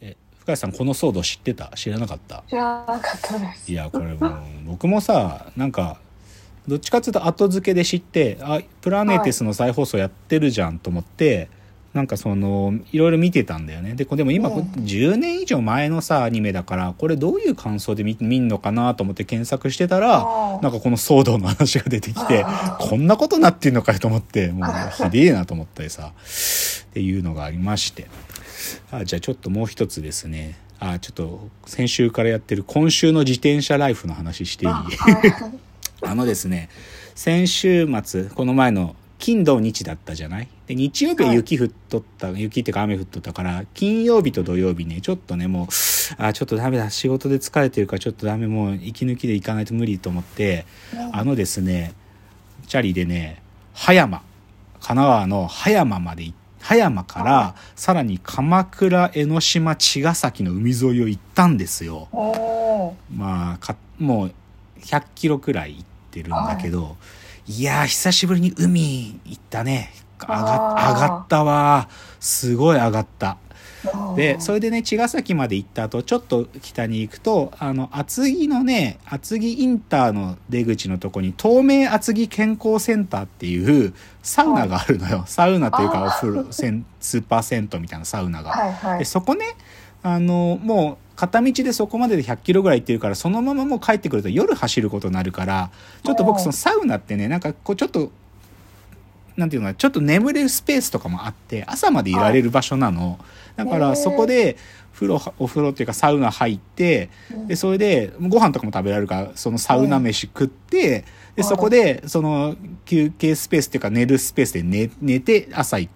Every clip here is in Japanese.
え深谷さんこの騒動知ってた？知らなかった？知らなかったです。いやこれもう僕もさなんかどっちかっていうと後付けで知ってあプラネテスの再放送やってるじゃんと思って、なんかそのいろいろ見てたんだよね。でこでも今、うん。10年以上前のさアニメだからこれどういう感想で見見んのかなと思って検索してたらなんかこの騒動の話が出てきてこんなことなってんのかよと思ってもうひでえなと思ったりさっていうのがありまして。あじゃあちょっともう一つですね。あちょっと先週からやってる今週の自転車ライフの話していい？あのですね、先週末、この前の金土日だったじゃない？で、日曜日は雪降っとった、雪っていうか雨降っとったから、金曜日と土曜日ね、ちょっとね、もう、あ、ちょっとダメだ、仕事で疲れてるからちょっとダメ、もう息抜きで行かないと無理と思って、あのですね、チャリでね、葉山、神奈川の葉山まで行って、葉山から、さらに鎌倉、江ノ島、茅ヶ崎の海沿いを行ったんですよ。まあかもう100キロくらい行ってるんだけど、い、やー久しぶりに海行ったね。上が上がったわすごい上がったでそれれでね茅ヶ崎まで行った後ちょっと北に行くとあの厚木のね厚木インターの出口のとこに東名厚木健康センターっていうサウナがあるのよ、サウナというかお風呂せんスーパー銭湯みたいなサウナが。はいはい。でそこねあのもう片道でそこまでで100キロぐらい行ってるからそのままもう帰ってくると夜走ることになるからちょっと僕そのサウナってねなんかこうちょっとなんていうのかなちょっと眠れるスペースとかもあって朝までいられる場所なの、だからそこで風呂お風呂っていうかサウナ入ってでそれでご飯とかも食べられるからそのサウナ飯食ってでそこでその休憩スペースっていうか寝るスペースで寝寝て朝帰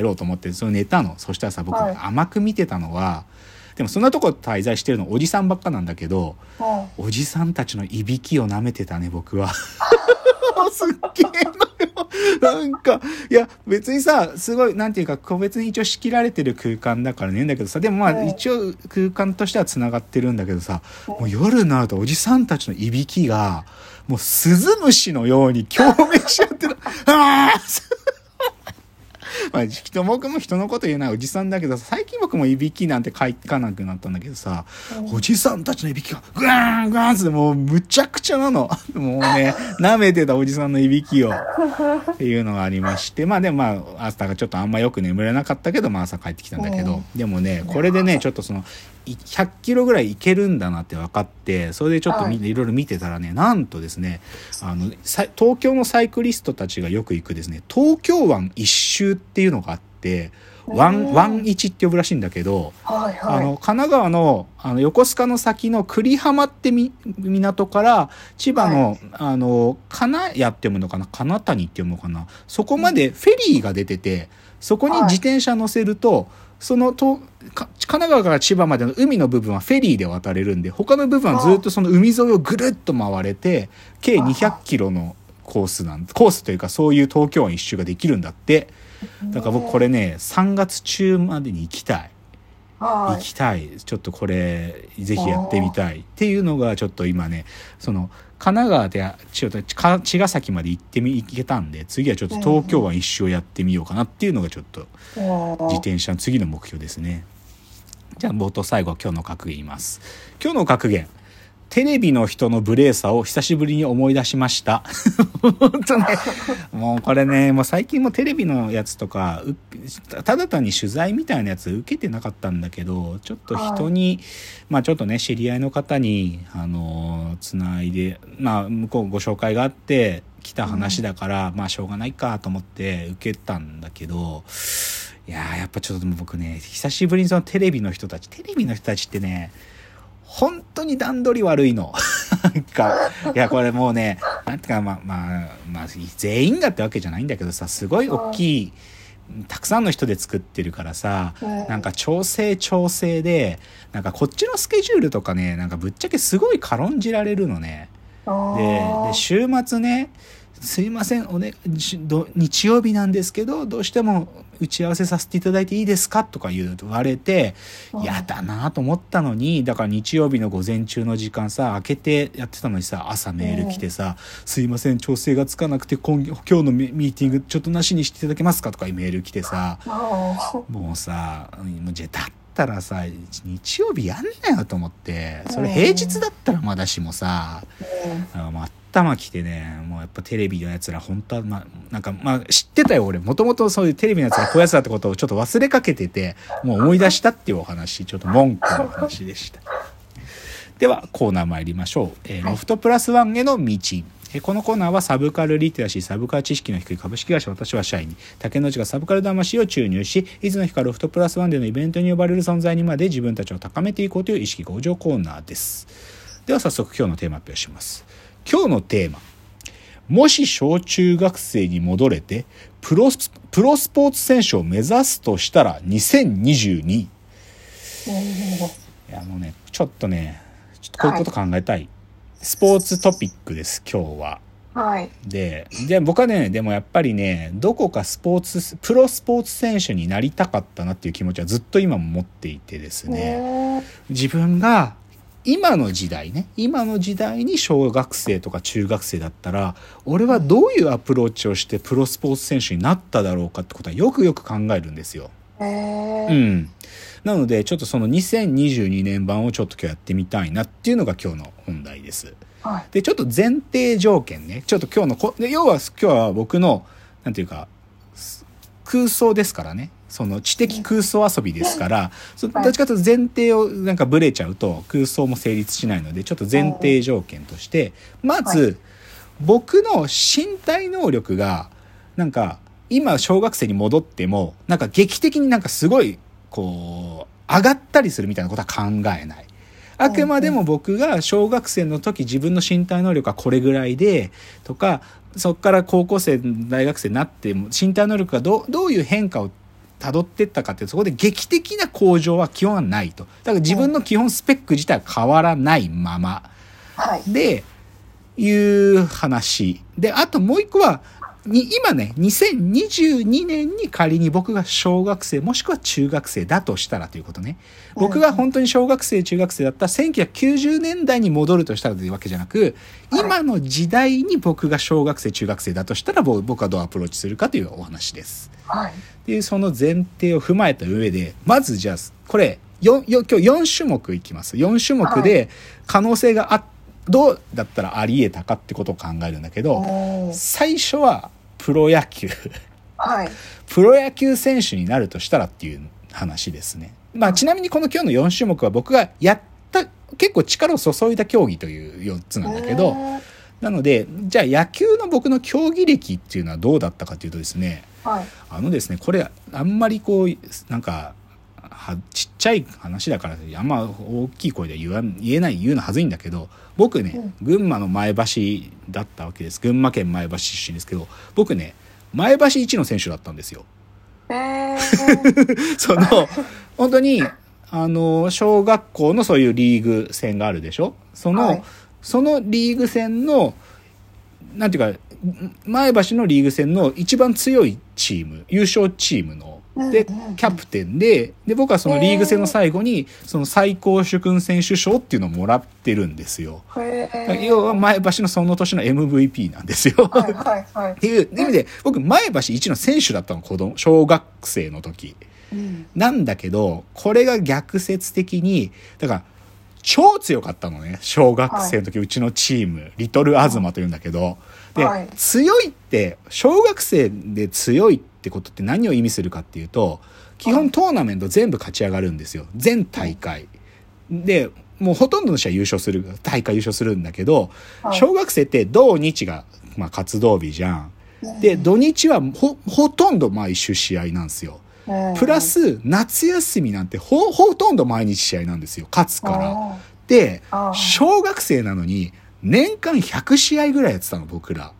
ろうと思ってそれ寝たの。そしたらさ僕はい。甘く見てたのはでもそんなとこ滞在してるのおじさんばっかなんだけどもおじさんたちのいびきを舐めてたね僕は。すっげえのよ。なんか、いや、別にさ、すごい、なんていうか、個別に一応仕切られてる空間だからね、んだけどさ、でもまあ、うん一応空間としては繋がってるんだけどさ、もう夜になるとおじさんたちのいびきが、もうスズムシのように共鳴しちゃってる。ああ まあ、人僕も人のこと言えないおじさんだけど最近僕もいびきなんて書かなくなったんだけどさ、おじさんたちのいびきがグワーングワーンってもうむちゃくちゃなの。もうね舐めてたおじさんのいびきを。っていうのがありましてまあでもまあ朝がちょっとあんまよく眠れなかったけどまあ朝帰ってきたんだけど、でもねこれでねちょっとそのい100キロぐらいいけるんだなって分かってそれでちょっとみはいいろいろ見てたらねなんとですねあのさ東京のサイクリストたちがよく行くですね東京湾一周っていうのがあって湾うん。湾一って呼ぶらしいんだけど、はいはい。あの神奈川のあの横須賀の先の久里浜ってみ港から千葉の,、あの金谷って読むのかな？金谷って読むのかな？そこまでフェリーが出ててそこにはい。自転車乗せると、そのとか神奈川から千葉までの海の部分はフェリーで渡れるんで他の部分はずっとその海沿いをぐるっと回れて計200キロのコースなんコースというかそういう東京湾一周ができるんだってだから僕これね3月中までに行きたい。行はい。きたい。ちょっとこれぜひやってみたい。っていうのがちょっと今ねその神奈川でちょっとか茅ヶ崎まで行ってみ行けたんで次はちょっと東京湾一周をやってみようかなっていうのがちょっと自転車の次の目標ですね。じゃあ冒頭最後今日の格言言います。今日の格言テレビの人の無礼さを久しぶりに思い出しました。本当ね、もうこれね、もう最近もテレビのやつとか、うただ単に取材みたいなやつ受けてなかったんだけど、ちょっと人に、まあちょっとね、知り合いの方に、あの、つないで、まあ向こうご紹介があって、来た話だから、まあしょうがないかと思って受けたんだけど、いやーやっぱちょっと僕ね、久しぶりにそのテレビの人たち、テレビの人たちってね、本当に段取り悪いの。なんか、いや、これもうね、なんていうか、まあ、まあ、まあ、全員がってわけじゃないんだけどさ、すごい大きい、たくさんの人で作ってるからさ、うんなんか調整調整で、なんかこっちのスケジュールとかね、なんかぶっちゃけすごい軽んじられるのね。であで週末ねすいませんおね日曜日なんですけどどうしても打ち合わせさせていただいていいですか？とか言われてうん嫌だなと思ったのにだから日曜日の午前中の時間さ開けてやってたのにさ朝メール来てさ「すいません調整がつかなくて今今日のミミーティングちょっとなしにしていただけますか?」とかメール来てさもうさ、もうじゃだっったらさ日曜日やんなよと思ってそれ平日だったらまだしもさ、うんあもう頭きてねもうやっぱテレビのやつら本当はまあなんかまあ知ってたよ俺。もともとそういうテレビのやつらこういうやつだってことをちょっと忘れかけててもう思い出したっていうお話ちょっと文句の話でした。ではコーナー参りましょう、えーロフトプラスワンへの道。えーこのコーナーはサブカルリテラシー、サブカル知識の低い株式会社私は社員に、竹之内がサブカル魂を注入し、いつの日かロフトプラスワンでのイベントに呼ばれる存在にまで自分たちを高めていこうという意識向上コーナーです。では早速今日のテーマ発表します。今日のテーマ。もし小中学生に戻れてプロス、プロスポーツ選手を目指すとしたら2022。いやもうね、ちょっとね、ちょっとこういうこと考えたい。スポーツトピックです、今日は。はい。で、で、僕はね、でもやっぱりね、どこかスポーツ、プロスポーツ選手になりたかったなっていう気持ちはずっと今も持っていてですね。ね。自分が今の時代ね今の時代に小学生とか中学生だったら俺はどういうアプローチをしてプロスポーツ選手になっただろうかってことはよくよく考えるんですよ。えうー、ん、なのでちょっとその2022年版をちょっと今日やってみたいなっていうのが今日の本題です。はい。でちょっと前提条件ねちょっと今日のこで要は今日は僕のなんていうかす空想ですからねその知的空想遊びですからそどっちかというと前提をなんかブレちゃうと空想も成立しないのでちょっと前提条件としてまず僕の身体能力がなんか今小学生に戻ってもなんか劇的になんかすごいこう上がったりするみたいなことは考えない。あくまでも僕が小学生の時自分の身体能力はこれぐらいでとかそこから高校生大学生になっても身体能力がどうどういう変化を辿ってったかってそこで劇的な向上は基本はないと。だから自分の基本スペック自体は変わらないまま。はい。でいう話。であともう一個はに今ね2022年に仮に僕が小学生もしくは中学生だとしたらということね。僕が本当に小学生中学生だったら1990年代に戻るとしたらというわけじゃなく今の時代に僕が小学生中学生だとしたらぼ僕はどうアプローチするかというお話です。はい。っていうその前提を踏まえた上でまずじゃあこれよよ今日4種目いきます4種目で可能性があどうだったらありえたかってことを考えるんだけど最初はプロ野球はい。プロ野球選手になるとしたらっていう話ですね。まあちなみにこの今日の4種目は僕がやった結構力を注いだ競技という4つなんだけどえーなのでじゃあ野球の僕の競技歴っていうのはどうだったかというとですねはい。あのですねこれあんまりこうなんかはちっちゃい話だからあんま大きい声で言わん言えない言うのはずいんだけど僕ね、群馬の前橋だったわけです。群馬県前橋出身ですけど僕ね前橋一の選手だったんですよ。えー、その本当にあの小学校のそういうリーグ戦があるでしょ？その、はいそのリーグ戦のなんていうか前橋のリーグ戦の一番強いチーム優勝チームのでキャプテンでで僕はそのリーグ戦の最後にその最高主君選手賞っていうのをもらってるんですよ。えー、要は前橋のその年の MVP なんですよ。っ。ていう意味で僕前橋一の選手だったの子供小学生の時。うん。なんだけど、これが逆説的に、だから、超強かったのね。小学生の時、うちのチーム、リトルアズマというんだけど。で、はい強いって、小学生で強いってことって何を意味するかっていうと、基本トーナメント全部勝ち上がるんですよ。全大会。で、もうほとんどの試合優勝する、大会優勝するんだけど、はい小学生って土日が、まあ、活動日じゃん。で、土日はほ、ほとんど毎週試合なんですよ。うんプラ、ス夏休みなんてほほとんど毎日試合なんですよ勝つから。あで小学生なのに年間100試合ぐらいやってたの僕ら。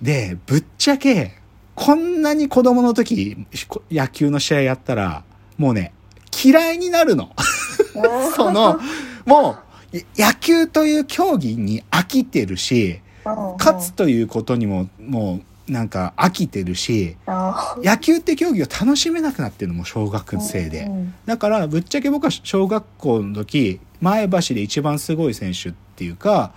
でぶっちゃけこんなに子供の時こ野球の試合やったらもうね嫌いになるの。ー。そのもう野球という競技に飽きてるしうん、勝つということにももうなんか飽きてるし野球って競技を楽しめなくなってるのも小学生で。うんだからぶっちゃけ僕は小学校の時前橋で一番すごい選手っていうか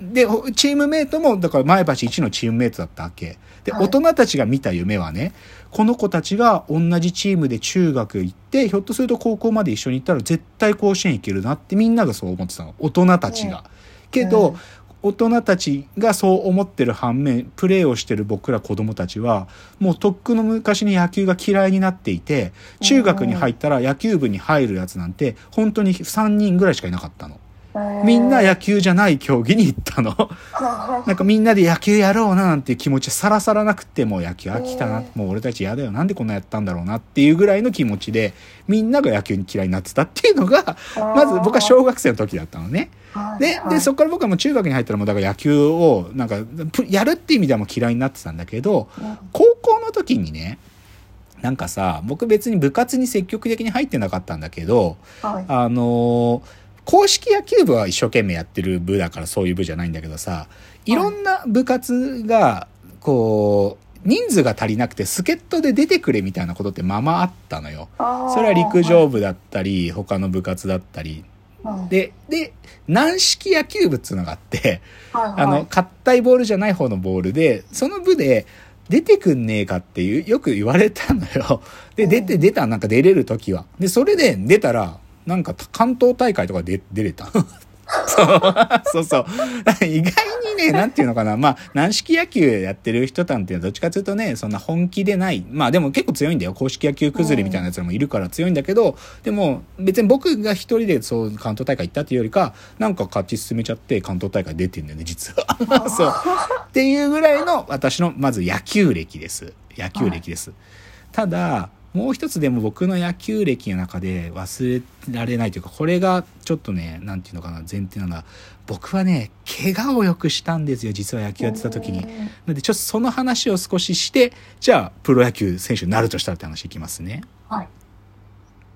で、ほチームメイトも、だから前橋一のチームメイトだったわけ。で、はい大人たちが見た夢はね、この子たちが同じチームで中学行って、ひょっとすると高校まで一緒に行ったら絶対甲子園行けるなってみんながそう思ってたの。大人たちが。けど、うん大人たちがそう思ってる反面プレーをしてる僕ら子供たちはもうとっくの昔に野球が嫌いになっていて中学に入ったら野球部に入るやつなんて本当に3人ぐらいしかいなかったの。みんな野球じゃない競技に行ったの。なんかみんなで野球やろうななんていう気持ちさらさらなくってもう野球飽きたな。もう俺たち嫌だよ。なんでこんなやったんだろうなっていうぐらいの気持ちでみんなが野球に嫌いになってたっていうのがまず僕は小学生の時だったのね。で、で、そこから僕はもう中学に入ったらもうだから野球をなんかプやるっていう意味ではもう嫌いになってたんだけど、高校の時にね、なんかさ、僕別に部活に積極的に入ってなかったんだけど、はい。あのー公式野球部は一生懸命やってる部だからそういう部じゃないんだけどさ、いろんな部活が、こう、人数が足りなくて助っ人で出てくれみたいなことってままあったのよ。それは陸上部だったり、他の部活だったり。で、で、軟式野球部っていうのがあって、あの、硬いボールじゃない方のボールで、その部で出てくんねえかっていう、よく言われたのよ。で、出て、出た、なんか出れる時は。で、それで出たら、なんか関東大会とかで出れた？そ うそうそう。意外にね、なんていうのかな。まあ、軟式野球やってる人なんていうのはどっちかというとね、そんな本気でない。まあでも結構強いんだよ。公式野球崩れみたいなやつらもいるから強いんだけど、でも別に僕が一人でそう関東大会行ったっていうよりか、なんか勝ち進めちゃって関東大会出てんだよね、実は。そう。っていうぐらいの私のまず野球歴です。野球歴です。ただ、もう一つでも僕の野球歴の中で忘れられないというか、これがちょっとね、なんていうのかな、前提なのは、僕はね、怪我をよくしたんですよ、実は野球やってた時に。なので、ちょっとその話を少しして、じゃあ、プロ野球選手になるとしたらって話いきますね。はい